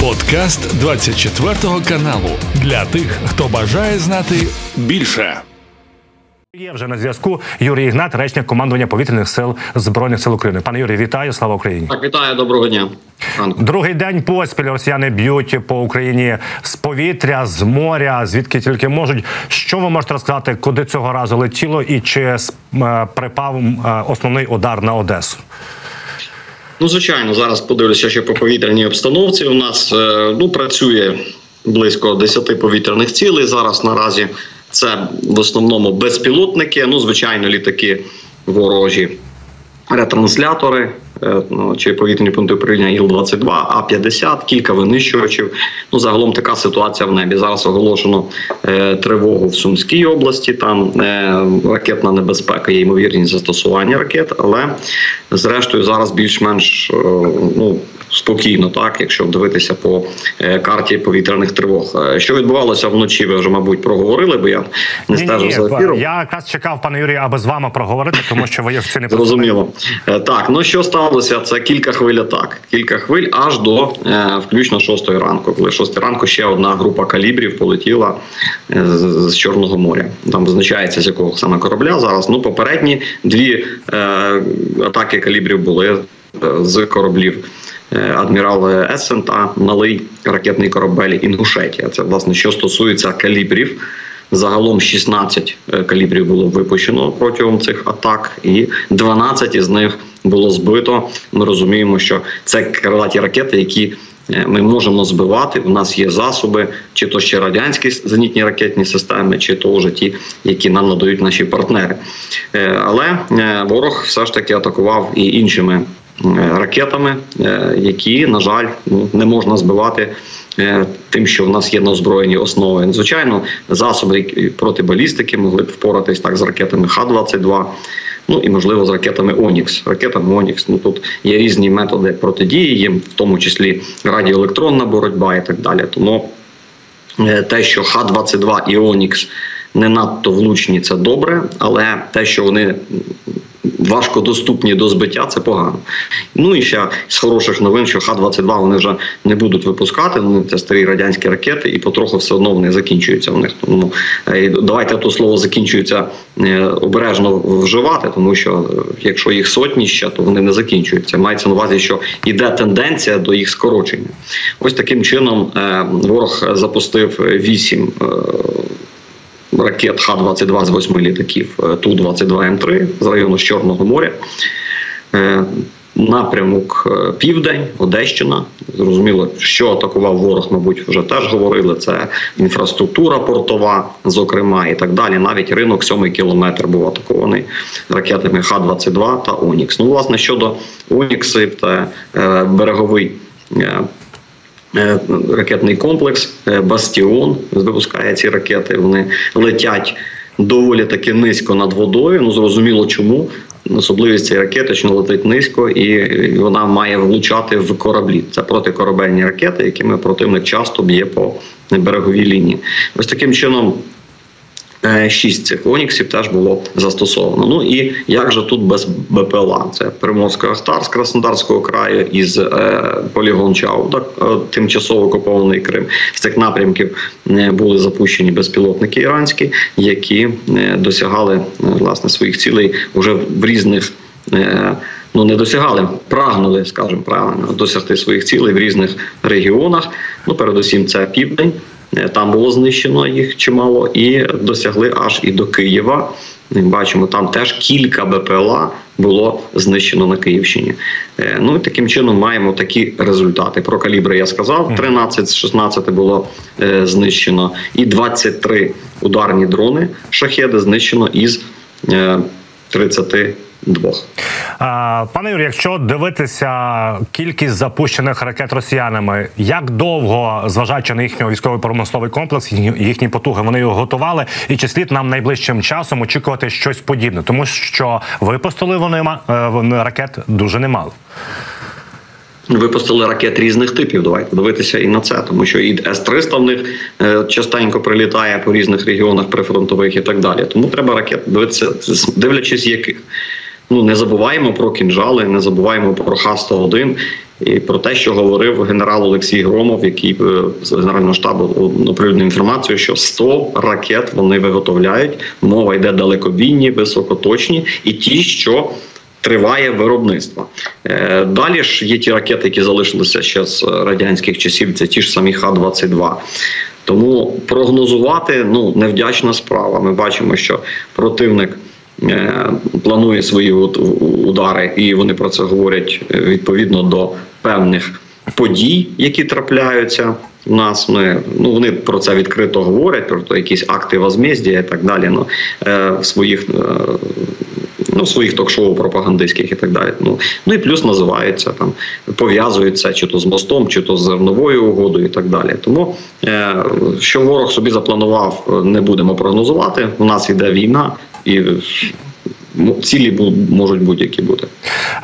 Подкаст 24 каналу для тих, хто бажає знати більше. Є вже на зв'язку Юрій Ігнат, речник командування повітряних сил збройних сил України. Пане Юрій, вітаю! Слава Україні! Так, вітаю, доброго дня. Ранку. Другий день поспіль росіяни б'ють по Україні з повітря, з моря, звідки тільки можуть. Що ви можете розказати, куди цього разу летіло, і чи е, припав е, основний удар на Одесу? Ну, звичайно, зараз подивлюся, що по повітряній обстановці у нас е, ну працює близько 10 повітряних цілей. Зараз наразі це в основному безпілотники. Ну, звичайно, літаки ворожі, ретранслятори. Е, Ну, чи повітряні пункти управління Іл-22, А-50, кілька винищувачів. Ну, загалом така ситуація в небі. Зараз оголошено е, тривогу в Сумській області. Там е, ракетна небезпека, є ймовірність застосування ракет, але зрештою зараз більш-менш е, ну, спокійно, так, якщо дивитися по карті повітряних тривог. Що відбувалося вночі, ви вже, мабуть, проговорили, бо я не стежив за ефіром. я якраз чекав, пане Юрію, аби з вами проговорити, тому що ви в ціни Зрозуміло. Е, Так, ну що сталося? Це кілька хвиль атак. Кілька хвиль аж до е, включно шостої ранку. Коли шостої ранку ще одна група калібрів полетіла е, з, з Чорного моря. Там визначається з якого саме корабля зараз. Ну, попередні дві е, атаки калібрів були е, з кораблів. е, Адмірал Ессен та малий ракетний корабель Інгушетія. Це власне що стосується калібрів. Загалом 16 е, калібрів було випущено протягом цих атак, і 12 із них було збито. Ми розуміємо, що це крилаті ракети, які е, ми можемо збивати. У нас є засоби, чи то ще радянські зенітні ракетні системи, чи то вже ті, які нам надають наші партнери. Е, Але ворог все ж таки атакував і іншими ракетами, е, які, на жаль, ну, не можна збивати е, тим, що в нас є на озброєні основи. Звичайно, засоби проти балістики могли б впоратись так з ракетами Х-22. Ну і можливо з ракетами Онікс. Ракетами Онікс. Ну тут є різні методи протидії, їм, в тому числі радіоелектронна боротьба і так далі. Тому е, те, що Х-22 і Онікс не надто влучні, це добре, але те, що вони важко доступні до збиття, це погано. Ну і ще з хороших новин, що Х-22 вони вже не будуть випускати. Вони це старі радянські ракети, і потроху все одно вони закінчуються в них. Тому е, давайте то слово закінчується е, обережно вживати, тому що е, якщо їх сотні ще, то вони не закінчуються. Мається на увазі, що йде тенденція до їх скорочення. Ось таким чином ворог запустив вісім. Ракет Х-22 з восьми літаків е, Ту-22М3 з району з Чорного моря. Е, Напрямок е, Південь, Одещина. Зрозуміло, що атакував ворог, мабуть, вже теж говорили. Це інфраструктура портова, зокрема, і так далі. Навіть ринок сьомий кілометр був атакований ракетами Х-22 та Онікс. Ну, власне, щодо Оніксів та е, береговий. Е, ракетний комплекс е, Бастіон випускає ці ракети. Вони летять доволі таки низько над водою. Ну зрозуміло, чому. Особливість цієї ракети, що вона летить низько, і вона має влучати в кораблі. Це протикорабельні ракети, якими противник часто б'є по береговій лінії. Ось таким чином. Е, Шість цих оніксів теж було застосовано. Ну і як же тут без БПЛА? Це Приморська Ахтар з Краснодарського краю із е, полігон Чау, так, е, тимчасово окупований Крим. З цих напрямків е, були запущені безпілотники іранські, які досягали власне своїх цілей вже в різних. Ну, не досягали, прагнули, скажімо правильно, досягти своїх цілей в різних регіонах. Ну, передусім, це південь, Е, там було знищено їх чимало, і досягли аж і до Києва. Бачимо, там теж кілька БПЛА було знищено на Київщині. Е, ну і таким чином маємо такі результати. Про калібри я сказав: 13 з 16 було е, знищено, і 23 ударні дрони шахеди знищено із 30 Донбасу. Пане Юрі, якщо дивитися кількість запущених ракет росіянами, як довго, зважаючи на їхній військовий промисловий комплекс, їхні потуги вони його готували, і чи слід нам найближчим часом очікувати щось подібне, тому що випустили вони е, ракет дуже немало. Випустили ракет різних типів. Давайте дивитися і на це, тому що і С-300 в них е, частенько прилітає по різних регіонах прифронтових і так далі. Тому треба ракет дивитися, дивлячись, яких Ну не забуваємо про кінжали, не забуваємо про Х-101 І про те, що говорив генерал Олексій Громов, який е, з Генерального штабу оприлюднив інформацію, що 100 ракет вони виготовляють. Мова йде далекобійні, високоточні, і ті, що триває виробництво. Е, Далі ж є ті ракети, які залишилися ще з радянських часів. Це ті ж самі Х-22. Тому прогнозувати ну невдячна справа. Ми бачимо, що противник. Е, Планує свої удари, і вони про це говорять е, відповідно до певних подій, які трапляються у нас. Ми, ну вони про це відкрито говорять, про то якісь акти возмездія і так далі. Ну е, в своїх ну, своїх ток-шоу пропагандистських і так далі. Ну ну і плюс називаються там, пов'язуються чи то з мостом, чи то з зерновою угодою, і так далі. Тому що ворог собі запланував, не будемо прогнозувати. У нас іде війна і. Цілі можуть будь-які бути,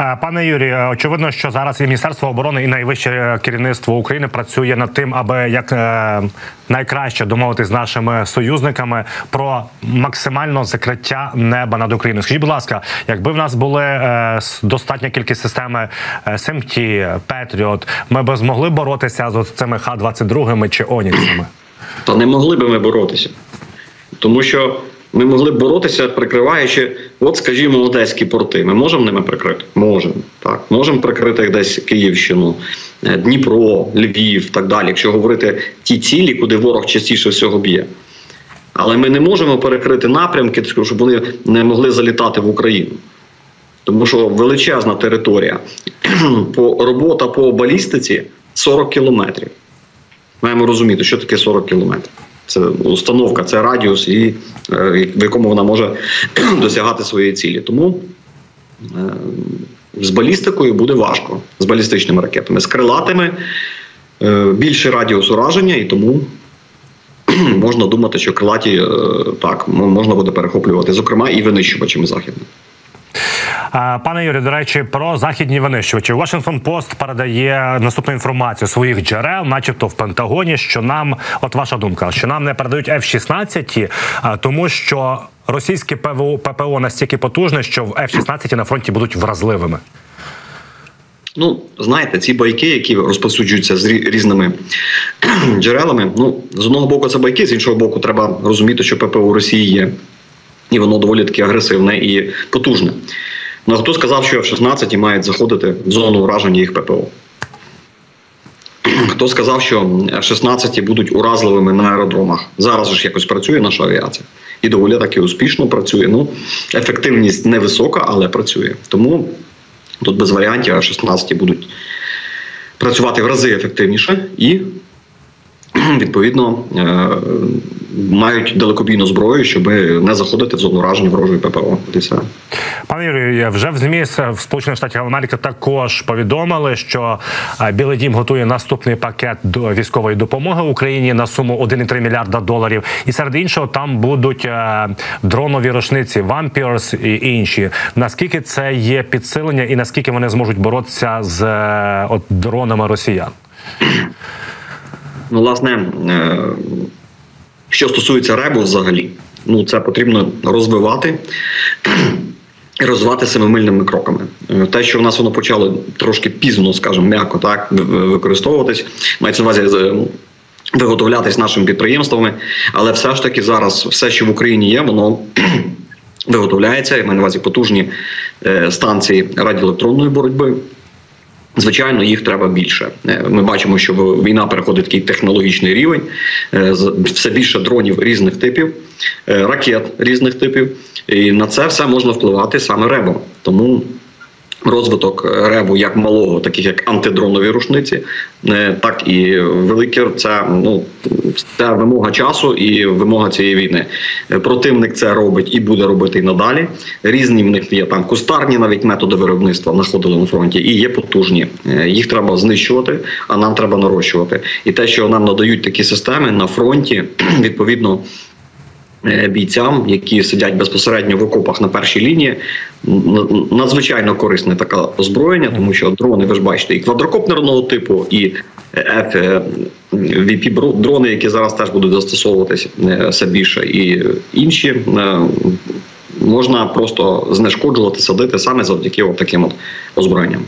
е, пане Юрію. Очевидно, що зараз і міністерство оборони і найвище керівництво України працює над тим, аби як е, найкраще домовитися з нашими союзниками про максимальне закриття неба над Україною. Скажіть, будь ласка, якби в нас були е, достатня кількість системи СМТ, Петріот, ми б змогли боротися з цими Х-22 чи Оніксами? Та не могли би ми боротися, тому що. Ми могли б боротися, прикриваючи, от, скажімо, одеські порти. Ми можемо ними прикрити? Можемо. Так, можемо прикрити десь Київщину, е, Дніпро, Львів, так далі. Якщо говорити ті цілі, куди ворог частіше всього б'є. Але ми не можемо перекрити напрямки, щоб вони не могли залітати в Україну. Тому що величезна територія. Робота по балістиці 40 кілометрів. Маємо розуміти, що таке 40 кілометрів. Це установка, це радіус, і е, в якому вона може досягати своєї цілі. Тому е, з балістикою буде важко, з балістичними ракетами, з крилатими е, більше радіус ураження, і тому можна думати, що крилаті так можна буде перехоплювати, зокрема і винищувачами західними. Пане Юрі, до речі, про західні винищувачі Washington Post передає наступну інформацію своїх джерел, начебто в Пентагоні. Що нам, от ваша думка, що нам не передають F-16, тому що російське ПВО ППО настільки потужне, що в F-16 на фронті будуть вразливими. Ну, знаєте, ці байки, які розповсюджуються з різними джерелами. Ну, з одного боку, це байки, з іншого боку, треба розуміти, що ППО Росії є, і воно доволі таки агресивне і потужне. Ну хто сказав, що F-16 мають заходити в зону враження їх ППО? Хто сказав, що F-16 будуть уразливими на аеродромах? Зараз ж якось працює наша авіація. І доволі таки успішно працює. Ну, ефективність невисока, але працює. Тому тут без варіантів F-16 будуть працювати в рази ефективніше і відповідно е, мають далекобійну зброю, щоб не заходити в зону враження ворожої ППО. все. Пане Юрію, вже в змі в Сполучених Штатів Америки також повідомили, що е, Білий Дім готує наступний пакет до військової допомоги Україні на суму 1,3 мільярда доларів. І серед іншого там будуть е, дронові рушниці Вампірс і інші. Наскільки це є підсилення, і наскільки вони зможуть боротися з от дронами росіян? Ну, власне, е, що стосується ребу, взагалі, ну це потрібно розвивати. І розвивати семимильними кроками. Е, те, що в нас воно почало трошки пізно, скажімо, м'яко так використовуватись, мається на увазі е, виготовлятись нашими підприємствами, але все ж таки зараз все, що в Україні є, воно виготовляється. Я маю на увазі потужні станції радіоелектронної боротьби. Звичайно, їх треба більше. Е, ми бачимо, що війна переходить такий технологічний рівень, е, все більше дронів різних типів, е, ракет різних типів, і на це все можна впливати саме ребом. Тому розвиток ребу як малого, таких як антидронові рушниці, так і велике. Це ну це вимога часу і вимога цієї війни. Противник це робить і буде робити і надалі. Різні в них є там кустарні, навіть методи виробництва знаходили на фронті, і є потужні. Е, їх треба знищувати, а нам треба нарощувати. І те, що нам надають такі системи на фронті, відповідно. Е, бійцям, які сидять безпосередньо в окопах на першій лінії, надзвичайно корисне таке озброєння, тому що дрони, ви ж бачите, і квадрокоптерного типу, і FVP е, дрони, які зараз теж будуть застосовуватися е, все більше, і інші можна просто знешкоджувати, садити саме завдяки таким от озброєнням.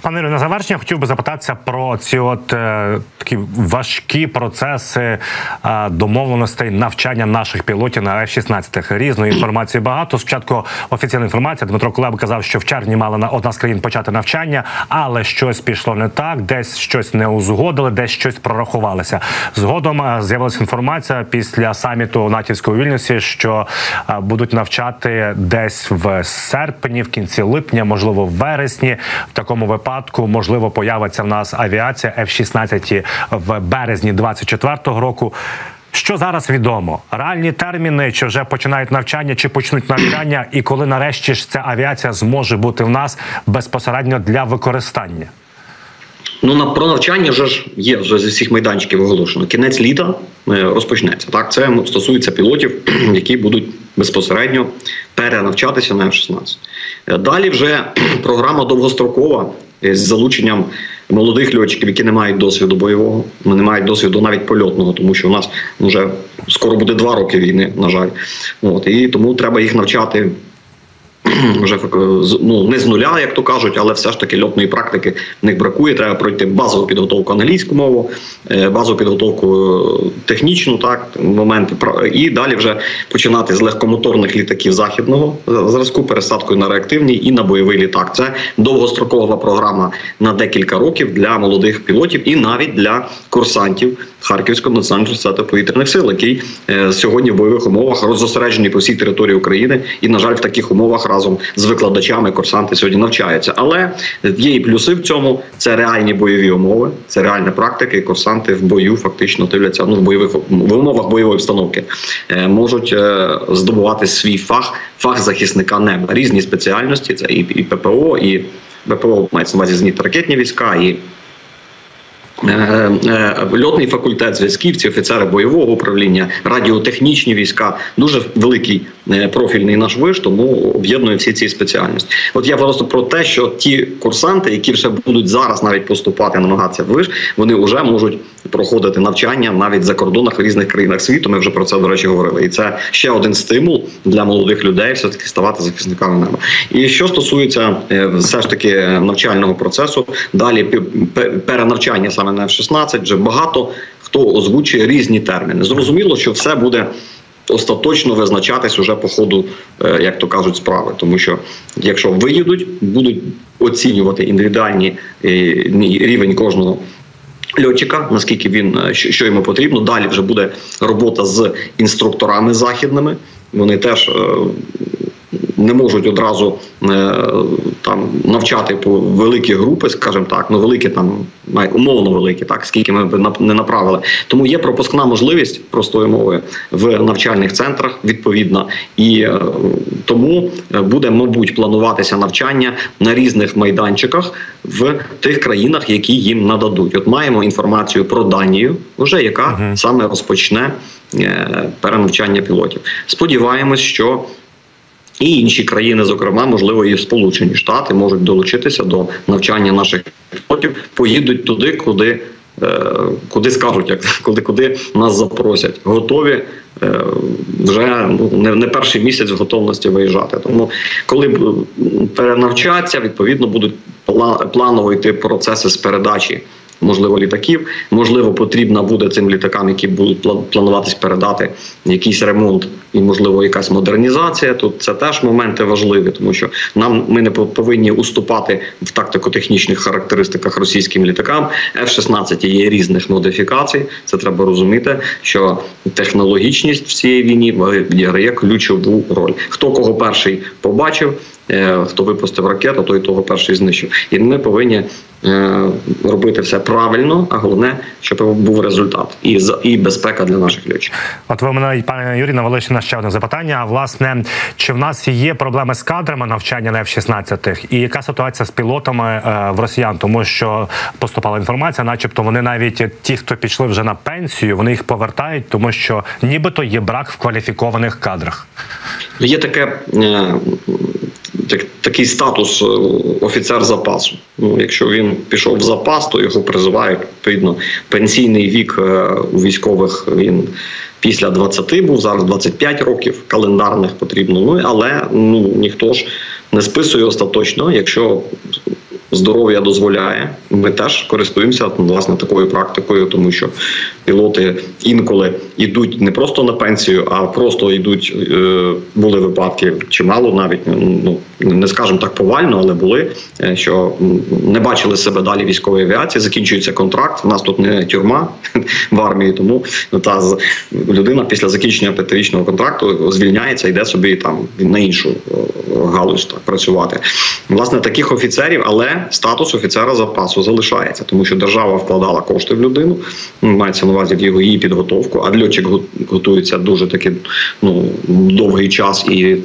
Пане Юрію, на завершення хотів би запитатися про ці от е, такі важкі процеси е, домовленостей навчання наших пілотів на F-16. Різної інформації багато. Спочатку офіційна інформація. Дмитро Кулеба казав, що в червні мала на одна з країн почати навчання, але щось пішло не так, десь щось не узгодили, десь щось прорахувалося. Згодом е, з'явилася інформація після саміту натівського Вільнюсі, що е, будуть навчати десь в серпні, в кінці липня, можливо, в вересні. В такому випадку можливо появиться в нас авіація F-16 в березні 24-го року. Що зараз відомо? Реальні терміни, чи вже починають навчання, чи почнуть навчання, і коли нарешті ж ця авіація зможе бути в нас безпосередньо для використання? Ну на про навчання вже ж є вже зі всіх майданчиків оголошено. Кінець літа е, розпочнеться. Так, це стосується пілотів, які будуть безпосередньо перенавчатися на F-16. Е, Далі вже програма довгострокова е, з залученням молодих льотчиків, які не мають досвіду бойового, ну, не мають досвіду навіть польотного, тому що у нас вже скоро буде два роки війни, на жаль. От і тому треба їх навчати вже фак- ну, не з нуля, як то кажуть, але все ж таки льотної практики в них бракує. Треба пройти базову підготовку англійську мову, е, базову підготовку е, технічну, так моменти і далі вже починати з легкомоторних літаків західного зразку, пересадкою на реактивний і на бойовий літак. Це довгострокова програма на декілька років для молодих пілотів і навіть для курсантів Харківського національного університету повітряних сил, який е, сьогодні в бойових умовах роззосереджений по всій території України, і на жаль, в таких умовах разом з викладачами курсанти сьогодні навчаються. Але є і плюси в цьому: це реальні бойові умови, це реальна практика, і курсанти в бою фактично дивляться ну в бойових в умовах бойової обстановки, е, можуть е, здобувати свій фах, фах захисника неба, різні спеціальності. Це і, і ППО, і ВПО мається на увазі зенітно-ракетні війська і Е, Льотний факультет зв'язківці, офіцери бойового управління, радіотехнічні війська дуже великий профільний наш виш, тому об'єднує всі ці спеціальності. От я просто про те, що ті курсанти, які вже будуть зараз навіть поступати, намагатися в виш, вони вже можуть проходити навчання навіть за кордонах в різних країнах світу. Ми вже про це до речі говорили, і це ще один стимул для молодих людей, все таки ставати захисниками неба. І що стосується е, все ж таки навчального процесу, далі перенавчання саме на F-16, вже багато хто озвучує різні терміни. Зрозуміло, що все буде. Остаточно визначатись уже по ходу, е, як то кажуть, справи, тому що якщо виїдуть, будуть оцінювати індивідуальні е, рівень кожного льотчика, наскільки він е, що йому потрібно. Далі вже буде робота з інструкторами західними. Вони теж не можуть одразу е, там навчати по великі групи, скажімо так, ну великі там умовно великі, так скільки ми б не направили. Тому є пропускна можливість простою мовою в навчальних центрах відповідно, і е, тому е, буде, мабуть, плануватися навчання на різних майданчиках в тих країнах, які їм нададуть. От маємо інформацію про Данію, вже яка саме розпочне перенавчання пілотів. Сподіваємось, що і інші країни, зокрема, можливо, і Сполучені Штати можуть долучитися до навчання наших пілотів, поїдуть туди, куди. е, Куди скажуть, як куди куди нас запросять, готові е, вже ну не, не перший місяць в готовності виїжджати. Тому, коли перенавчаться, відповідно будуть пла- планово йти процеси з передачі можливо, літаків. Можливо, потрібно буде цим літакам, які будуть плануватись передати якийсь ремонт і, можливо, якась модернізація. Тут це теж моменти важливі, тому що нам ми не по- повинні уступати в тактико-технічних характеристиках російським літакам. F-16 є різних модифікацій. Це треба розуміти, що технологічність в цій війні відіграє ключову роль. Хто кого перший побачив, хто випустив ракету, той того перший знищив. І ми повинні е, робити все правильно, а головне, щоб був результат і і безпека для наших льотчиків. От ви мене, пане Юрій, навели ще на ще одне запитання. А власне, чи в нас є проблеми з кадрами навчання на F-16? І яка ситуація з пілотами е, в росіян? Тому що поступала інформація, начебто вони навіть ті, хто пішли вже на пенсію, вони їх повертають, тому що нібито є брак в кваліфікованих кадрах. Є таке. Так- Такий статус е, офіцер запасу. Ну, якщо він пішов в запас, то його призивають відповідно. Пенсійний вік е, у військових він після 20 був, зараз 25 років календарних потрібно. Ну але ну ніхто ж не списує остаточно, якщо здоров'я дозволяє. Ми теж користуємося власне такою практикою, тому що пілоти інколи йдуть не просто на пенсію, а просто йдуть. Е, були випадки чимало, навіть ну не скажемо так повально, але були е, що не бачили себе далі військової авіації. Закінчується контракт. У нас тут не тюрма в армії, тому ну, та людина після закінчення п'ятирічного контракту звільняється, йде собі там на іншу галузь так працювати. Власне, таких офіцерів, але статус офіцера запасу залишається, тому що держава вкладала кошти в людину. Мається на увазі в його її підготовку. А льотчик готується дуже таки ну довгий час і е,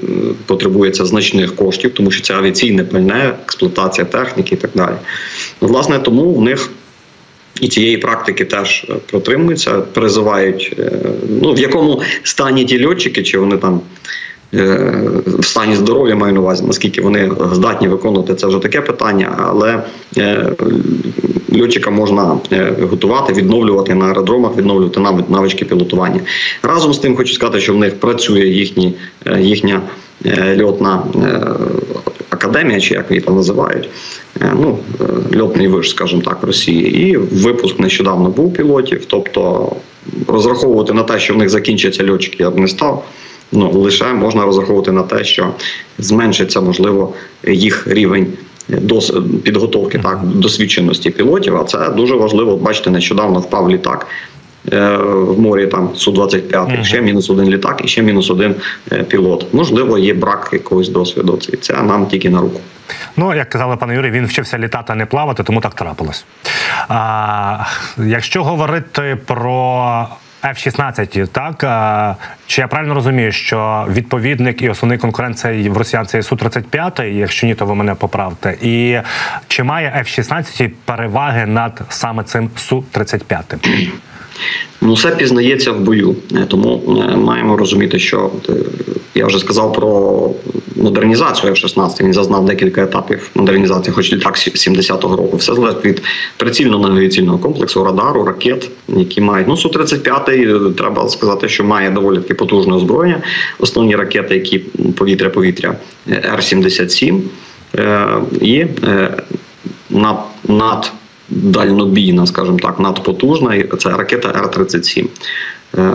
потребується значних коштів, тому що це авіаційне пальне, експлуатація техніки і так далі. Ну, Власне, тому в них. І цієї практики теж е, протримуються, призивають. Е, ну в якому стані ті льотчики, чи вони там в стані здоров'я маю на увазі, наскільки вони здатні виконувати це вже таке питання, але е, льотчика можна е, готувати, відновлювати на аеродромах, відновлювати навички пілотування. Разом з тим хочу сказати, що в них працює їхні, їхня льотна академія, чи як її там називають. Ну, льотний виш, скажімо так, в Росії, і випуск нещодавно був пілотів. Тобто розраховувати на те, що в них закінчаться льотчики, я б не став ну лише можна розраховувати на те, що зменшиться можливо їх рівень дос підготовки так досвідченості пілотів. А це дуже важливо. Бачите, нещодавно впав літак. Е, в морі там су 25 uh -huh. ще мінус один літак і ще мінус один е, пілот. Можливо, є брак якогось досвіду. Це нам тільки на руку. Ну як казали пане Юрій, він вчився літати, а не плавати, тому так трапилось. А, Якщо говорити про F-16, так чи я правильно розумію, що відповідник і основний конкурент це в росіян це су 35 якщо ні, то ви мене поправте. І чи має F-16 переваги над саме цим су 35 Ну, все пізнається в бою, е, тому е, маємо розуміти, що е, я вже сказав про модернізацію F-16, Він зазнав декілька етапів модернізації, хоч літак 70-го року. Все залежить від прицільно-навігаційного комплексу, радару, ракет, які мають ну су 35 Треба сказати, що має доволі таки потужне озброєння. Основні ракети, які повітря-повітря, Р-77 і над дальнобійна, скажімо так, надпотужна. Це ракета Р-37. Е,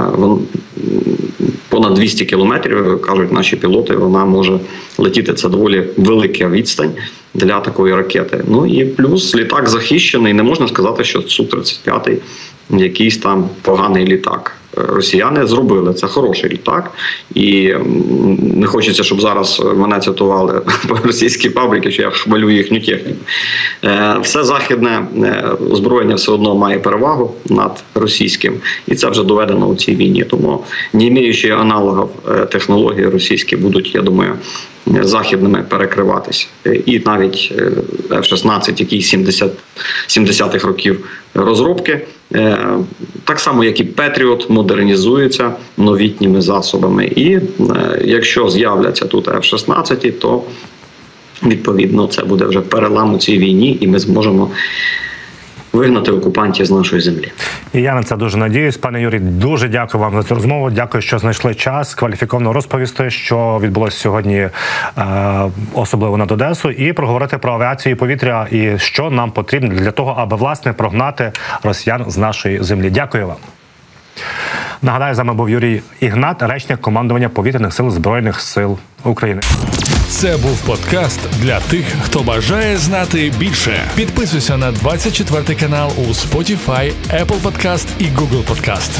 понад 200 кілометрів кажуть наші пілоти. Вона може летіти. Це доволі велика відстань для такої ракети. Ну і плюс літак захищений. Не можна сказати, що су 35 якийсь там поганий літак росіяни зробили. Це хороший літак, і не хочеться, щоб зараз мене цитували по російській фабрики, що я хвалю їхню техніку. Е, все західне е, озброєння все одно має перевагу над російським, і це вже доведено у цій війні. Тому не іміючи аналогів е, технології російські будуть, я думаю. Західними перекриватися, і навіть F-16, який 70 70-х років розробки, так само як і Петріот, модернізується новітніми засобами. І е, якщо з'являться тут F-16, то відповідно це буде вже перелам у цій війні, і ми зможемо. Вигнати окупантів з нашої землі, і я на це дуже надіюсь. Пане Юрій, дуже дякую вам за цю розмову. Дякую, що знайшли час кваліфіковано розповісти, що відбулося сьогодні, е, особливо над Одесу, і проговорити про авіацію повітря і що нам потрібно для того, аби власне прогнати росіян з нашої землі. Дякую вам. Нагадаю, з вами був Юрій Ігнат, речник командування повітряних сил збройних сил України. Це був подкаст для тих, хто бажає знати більше. Підписуйся на 24 канал у Spotify, Apple Podcast і Google Podcast.